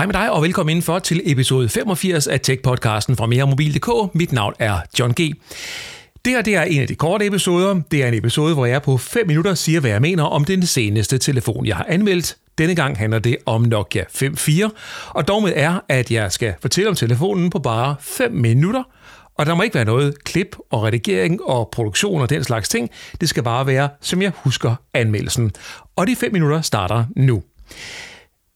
Hej med dig og velkommen indenfor til episode 85 af Tech-podcasten fra meremobil.dk. Mit navn er John G. Det her det er en af de korte episoder. Det er en episode, hvor jeg på 5 minutter siger, hvad jeg mener om den seneste telefon, jeg har anmeldt. Denne gang handler det om Nokia 5.4, og dogmet er, at jeg skal fortælle om telefonen på bare 5 minutter, og der må ikke være noget klip og redigering og produktion og den slags ting. Det skal bare være, som jeg husker anmeldelsen. Og de 5 minutter starter nu.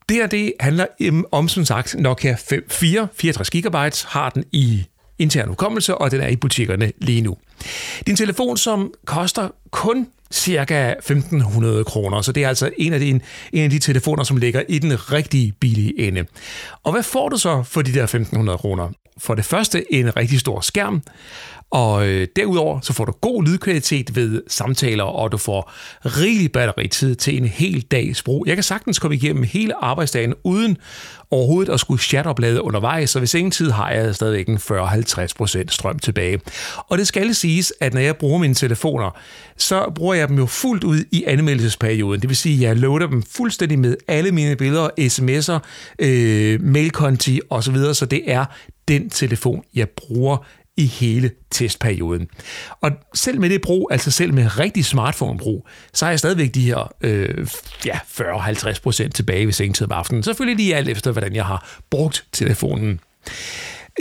Det her det handler øhm, om, som sagt, Nokia 5.4, 64 GB, har den i intern hukommelse, og den er i butikkerne lige nu. Din telefon, som koster kun cirka 1.500 kroner, så det er altså en af, de, en af de telefoner, som ligger i den rigtige billige ende. Og hvad får du så for de der 1.500 kroner? For det første en rigtig stor skærm, og øh, derudover så får du god lydkvalitet ved samtaler, og du får rigelig batteritid til en hel dags brug. Jeg kan sagtens komme igennem hele arbejdsdagen uden overhovedet at skulle chatoplade undervejs, så hvis ingen tid har jeg stadigvæk en 40-50% strøm tilbage. Og det skal siges, at når jeg bruger mine telefoner, så bruger jeg dem jo fuldt ud i anmeldelsesperioden. Det vil sige, at jeg loader dem fuldstændig med alle mine billeder, sms'er, øh, mailkonti osv., så det er den telefon, jeg bruger i hele testperioden. Og selv med det brug, altså selv med rigtig smartphone-brug, så har jeg stadigvæk de her øh, ja, 40-50% tilbage ved sengetid om aftenen. Selvfølgelig lige alt efter, hvordan jeg har brugt telefonen.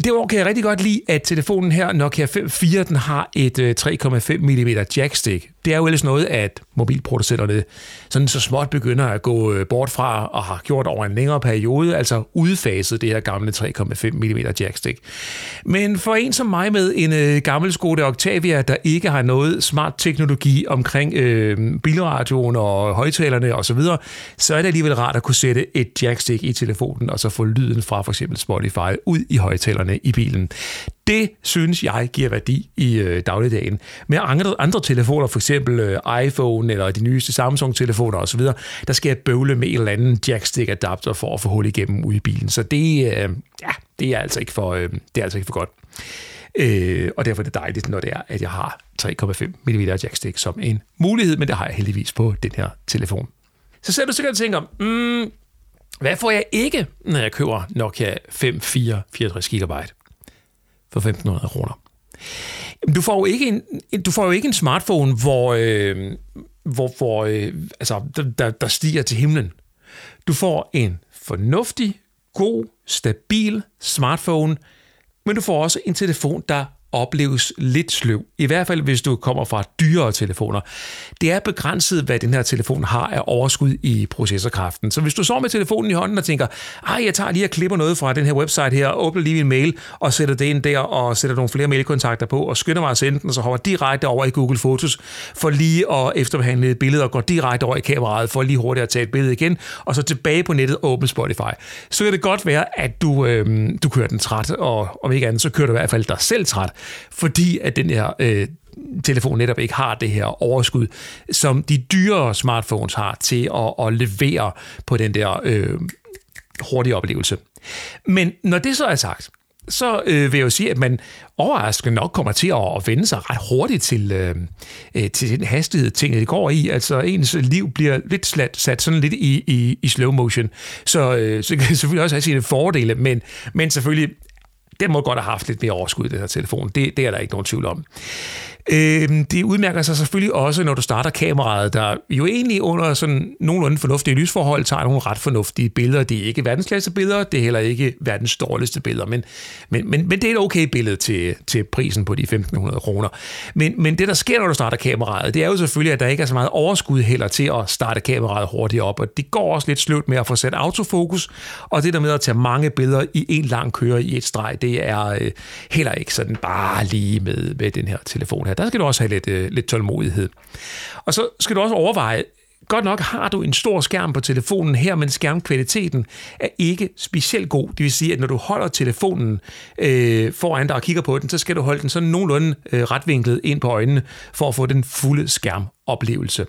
Derudover kan jeg rigtig godt lide, at telefonen her, Nokia 5.4, den har et øh, 3,5 mm jackstick. Det er jo ellers noget, at mobilproducenterne sådan så småt begynder at gå øh, bort fra og har gjort over en længere periode, altså udfaset det her gamle 3,5 mm jackstick. Men for en som mig med en øh, gammel Skoda Octavia, der ikke har noget smart teknologi omkring øh, bilradioen og højtalerne osv., så, så er det alligevel rart at kunne sætte et jackstick i telefonen og så få lyden fra for eksempel Spotify ud i højtalerne i bilen. Det synes jeg giver værdi i øh, dagligdagen. Med andre, andre telefoner, for eksempel øh, iPhone eller de nyeste Samsung-telefoner osv., der skal jeg bøvle med en eller anden jackstick-adapter for at få hul igennem ude i bilen. Så det, øh, ja, det, er altså ikke for, øh, det er altså ikke for godt. Øh, og derfor er det dejligt, når det er, at jeg har 3,5 mm jackstick som en mulighed, men det har jeg heldigvis på den her telefon. Så selv du sikkert og tænker, mm, hvad får jeg ikke, når jeg køber Nokia 5.4 64 GB? for 1.500 kroner. Du får jo ikke en, du får jo ikke en smartphone, hvor, øh, hvor, hvor øh, altså, der, der stiger til himlen. Du får en fornuftig, god, stabil smartphone, men du får også en telefon, der opleves lidt sløv. I hvert fald, hvis du kommer fra dyrere telefoner. Det er begrænset, hvad den her telefon har af overskud i processorkraften. Så hvis du så med telefonen i hånden og tænker, ej, jeg tager lige og klipper noget fra den her website her, åbner lige min mail og sætter det ind der og sætter nogle flere mailkontakter på og skynder mig at sende den, og så hopper direkte over i Google Fotos for lige at efterbehandle et billede og går direkte over i kameraet for lige hurtigt at tage et billede igen, og så tilbage på nettet og åbne Spotify. Så kan det godt være, at du, øh, du kører den træt, og om ikke andet, så kører du i hvert fald dig selv træt fordi at den her øh, telefon netop ikke har det her overskud, som de dyrere smartphones har til at, at levere på den der øh, hurtige oplevelse. Men når det så er sagt, så øh, vil jeg jo sige, at man overraskende nok kommer til at, vende sig ret hurtigt til, øh, øh til den hastighed, tingene går i. Altså ens liv bliver lidt slat, sat sådan lidt i, i, i slow motion. Så, øh, så kan det selvfølgelig også have sine fordele, men, men selvfølgelig den må godt have haft lidt mere overskud, den her telefon. Det, det er der ikke nogen tvivl om. Øh, det udmærker sig selvfølgelig også, når du starter kameraet, der jo egentlig under sådan nogenlunde fornuftige lysforhold tager nogle ret fornuftige billeder. Det er ikke verdensklasse billeder, det er heller ikke verdens dårligste billeder, men, men, men, men det er et okay billede til, til prisen på de 1.500 kroner. Men, men det, der sker, når du starter kameraet, det er jo selvfølgelig, at der ikke er så meget overskud heller til at starte kameraet hurtigt op, og det går også lidt sløvt med at få sat autofokus, og det der med at tage mange billeder i en lang køre i et streg, det er øh, heller ikke sådan bare lige med, med den her telefon her her. Der skal du også have lidt, øh, lidt tålmodighed. Og så skal du også overveje, Godt nok har du en stor skærm på telefonen her, men skærmkvaliteten er ikke specielt god. Det vil sige, at når du holder telefonen øh, foran dig og kigger på den, så skal du holde den sådan nogenlunde øh, retvinklet ind på øjnene, for at få den fulde skærmoplevelse.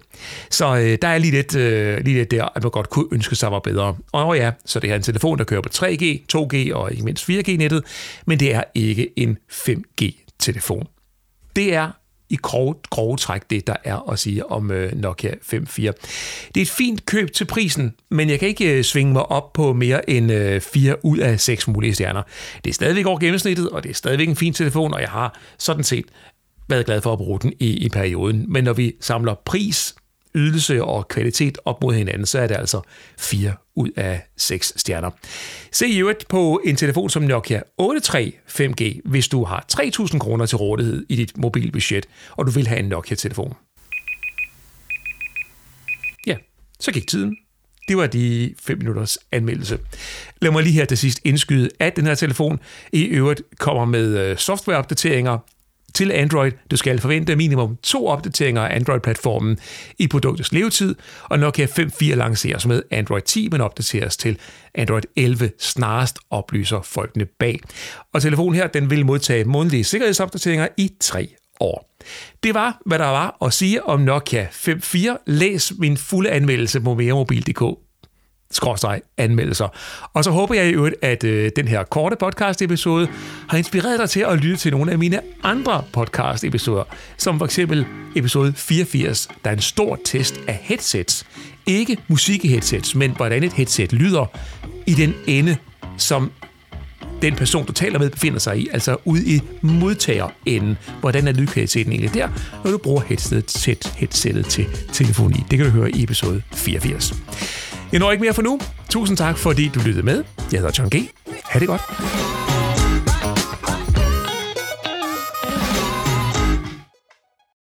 Så øh, der er lige lidt, øh, lige lidt der, at man godt kunne ønske sig var bedre. Og ja, så det er en telefon, der kører på 3G, 2G og ikke mindst 4G-nettet, men det er ikke en 5G-telefon. Det er i grove, grove træk det, der er at sige om øh, Nokia 5.4. Det er et fint køb til prisen, men jeg kan ikke øh, svinge mig op på mere end øh, 4 ud af 6 mulige stjerner. Det er stadigvæk over gennemsnittet, og det er stadigvæk en fin telefon, og jeg har sådan set været glad for at bruge den i, i perioden. Men når vi samler pris, ydelse og kvalitet op mod hinanden, så er det altså 4 ud af 6 stjerner. Se i øvrigt på en telefon som Nokia 83 5G, hvis du har 3.000 kroner til rådighed i dit mobilbudget, og du vil have en Nokia-telefon. Ja, så gik tiden. Det var de 5 minutters anmeldelse. Lad mig lige her til sidst indskyde, at den her telefon i øvrigt kommer med øh, softwareopdateringer til Android. Du skal forvente minimum to opdateringer af Android-platformen i produktets levetid, og Nokia 5.4 lanceres med Android 10, men opdateres til Android 11 snarest, oplyser folkene bag. Og telefonen her, den vil modtage månedlige sikkerhedsopdateringer i tre år. Det var, hvad der var at sige om Nokia 5.4. Læs min fulde anmeldelse på meremobil.dk skråstreg anmeldelser. Og så håber jeg i øvrigt, at øh, den her korte podcast-episode har inspireret dig til at lytte til nogle af mine andre podcast-episoder, som for eksempel episode 84, der er en stor test af headsets. Ikke musik-headsets, men hvordan et headset lyder i den ende, som den person, du taler med, befinder sig i, altså ude i modtagerenden. Hvordan er lydkvaliteten egentlig der, når du bruger headsetet, headsetet til telefoni? Det kan du høre i episode 84. Jeg når ikke mere for nu. Tusind tak, fordi du lyttede med. Jeg hedder John G. Ha' det godt.